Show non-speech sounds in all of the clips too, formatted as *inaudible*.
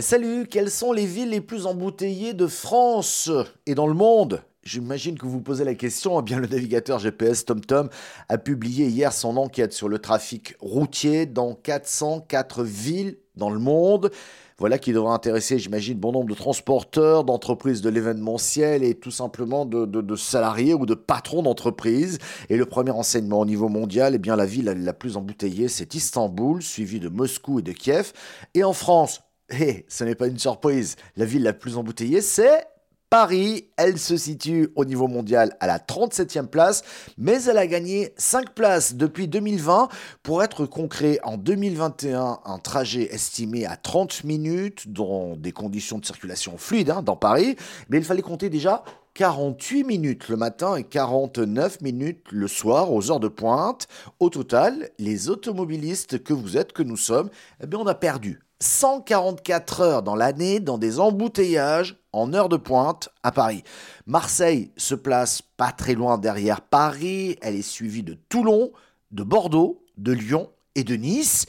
Salut, quelles sont les villes les plus embouteillées de France et dans le monde J'imagine que vous posez la question. Eh bien, le navigateur GPS TomTom a publié hier son enquête sur le trafic routier dans 404 villes dans le monde. Voilà qui devrait intéresser, j'imagine, bon nombre de transporteurs, d'entreprises de l'événementiel et tout simplement de, salariés ou de patrons d'entreprises. Et le premier enseignement au niveau mondial, eh bien, la ville la plus embouteillée, c'est Istanbul, suivi de Moscou et de Kiev. Et en France, eh, ce n'est pas une surprise, la ville la plus embouteillée, c'est Paris, elle se situe au niveau mondial à la 37e place, mais elle a gagné 5 places depuis 2020. Pour être concret, en 2021, un trajet estimé à 30 minutes dans des conditions de circulation fluides hein, dans Paris, mais il fallait compter déjà 48 minutes le matin et 49 minutes le soir aux heures de pointe. Au total, les automobilistes que vous êtes, que nous sommes, eh on a perdu 144 heures dans l'année dans des embouteillages en heure de pointe à Paris. Marseille se place pas très loin derrière Paris, elle est suivie de Toulon, de Bordeaux, de Lyon et de Nice.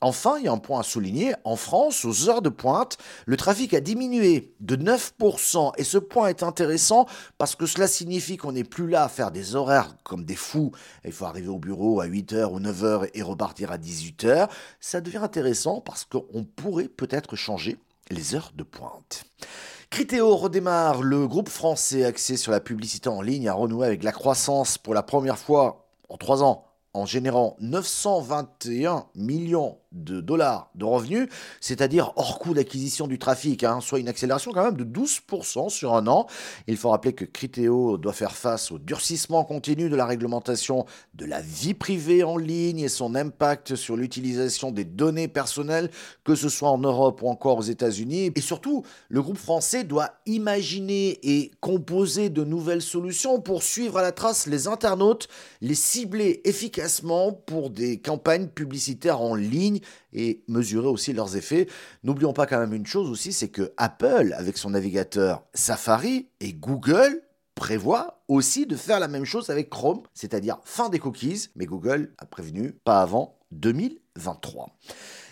Enfin, il y a un point à souligner, en France, aux heures de pointe, le trafic a diminué de 9%. Et ce point est intéressant parce que cela signifie qu'on n'est plus là à faire des horaires comme des fous. Il faut arriver au bureau à 8h ou 9h et repartir à 18h. Ça devient intéressant parce qu'on pourrait peut-être changer les heures de pointe. Critéo redémarre. Le groupe français axé sur la publicité en ligne a renoué avec la croissance pour la première fois en trois ans en générant 921 millions de dollars de revenus, c'est-à-dire hors coût d'acquisition du trafic, hein, soit une accélération quand même de 12% sur un an. Il faut rappeler que Criteo doit faire face au durcissement continu de la réglementation de la vie privée en ligne et son impact sur l'utilisation des données personnelles, que ce soit en Europe ou encore aux États-Unis. Et surtout, le groupe français doit imaginer et composer de nouvelles solutions pour suivre à la trace les internautes, les cibler efficacement pour des campagnes publicitaires en ligne et mesurer aussi leurs effets. N'oublions pas quand même une chose aussi, c'est que Apple, avec son navigateur Safari et Google, prévoit aussi de faire la même chose avec Chrome, c'est-à-dire fin des cookies, mais Google a prévenu pas avant 2023.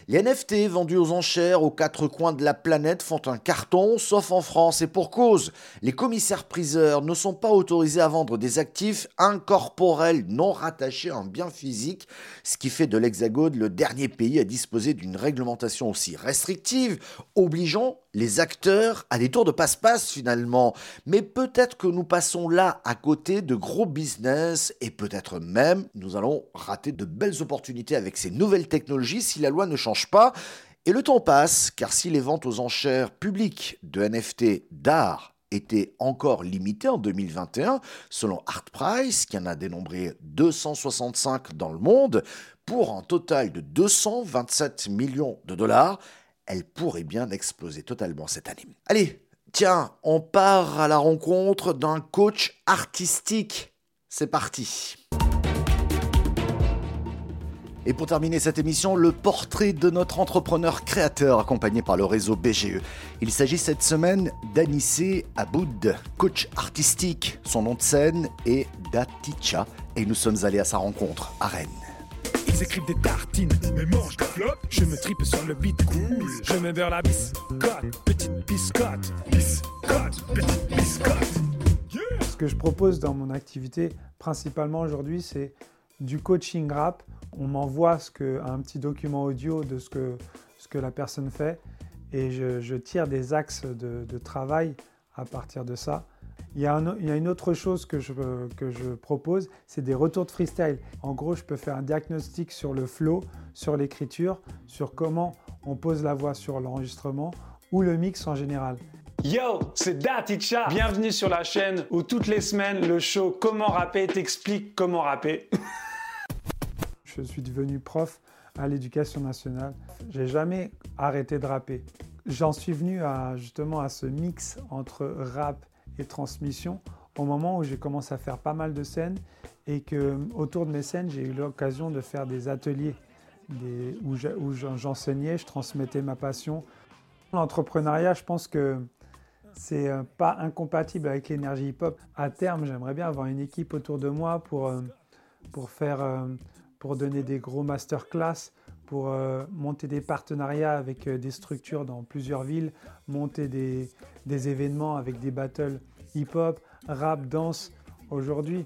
Les NFT vendus aux enchères aux quatre coins de la planète font un carton, sauf en France, et pour cause. Les commissaires-priseurs ne sont pas autorisés à vendre des actifs incorporels non rattachés à un bien physique, ce qui fait de l'Hexagone le dernier pays à disposer d'une réglementation aussi restrictive, obligeant les acteurs à des tours de passe-passe finalement. Mais peut-être que nous passons là à côté de gros business et peut-être même nous allons rater de belles opportunités avec ces nouvelles technologies si la loi ne change pas. Et le temps passe, car si les ventes aux enchères publiques de NFT d'art étaient encore limitées en 2021, selon ArtPrice, qui en a dénombré 265 dans le monde, pour un total de 227 millions de dollars, elle pourrait bien exploser totalement cette année. Allez, tiens, on part à la rencontre d'un coach artistique. C'est parti. Et pour terminer cette émission, le portrait de notre entrepreneur créateur accompagné par le réseau BGE. Il s'agit cette semaine d'Anissé Aboud, coach artistique. Son nom de scène est Daticha et nous sommes allés à sa rencontre à Rennes. Des tartines, mais mangent des. Je me tripe sur le beat. Je me beurre la biscotte, petite biscotte, biscotte, petite biscotte. Ce que je propose dans mon activité, principalement aujourd'hui, c'est du coaching rap. On m'envoie un petit document audio de ce que, la personne fait et je, tire des axes de travail à partir de ça. Il y, a une autre chose que je, que je propose, c'est des retours de freestyle. En gros, je peux faire un diagnostic sur le flow, sur l'écriture, sur comment on pose la voix sur l'enregistrement ou le mix en général. Yo, c'est Daticha. Bienvenue sur la chaîne où toutes les semaines, le show Comment rapper t'explique comment rapper. *laughs* je suis devenu prof à l'éducation nationale. J'ai jamais arrêté de rapper. J'en suis venu à, justement à ce mix entre rap et transmission au moment où j'ai commencé à faire pas mal de scènes et que autour de mes scènes, j'ai eu l'occasion de faire des ateliers où j'enseignais, je transmettais ma passion. L'entrepreneuriat, je pense que c'est euh, pas incompatible avec l'énergie hip-hop. À terme, j'aimerais bien avoir une équipe autour de moi pour, euh, pour faire euh, pour donner des gros masterclass, pour euh, monter des partenariats avec euh, des structures dans plusieurs villes, monter des, des événements avec des battles hip-hop, rap, danse. Aujourd'hui,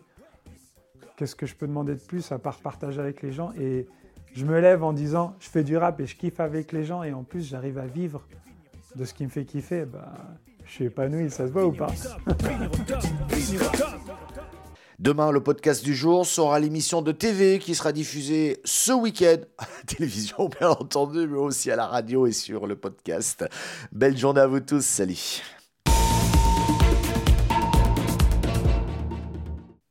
qu'est-ce que je peux demander de plus à part partager avec les gens? Et je me lève en disant, je fais du rap et je kiffe avec les gens et en plus j'arrive à vivre de ce qui me fait kiffer. Bah, je suis épanoui, ça se voit ou pas? Demain, le podcast du jour sera l'émission de TV qui sera diffusée ce week-end. *laughs* À la télévision, bien entendu, mais aussi à la radio et sur le podcast. Belle journée à vous tous, salut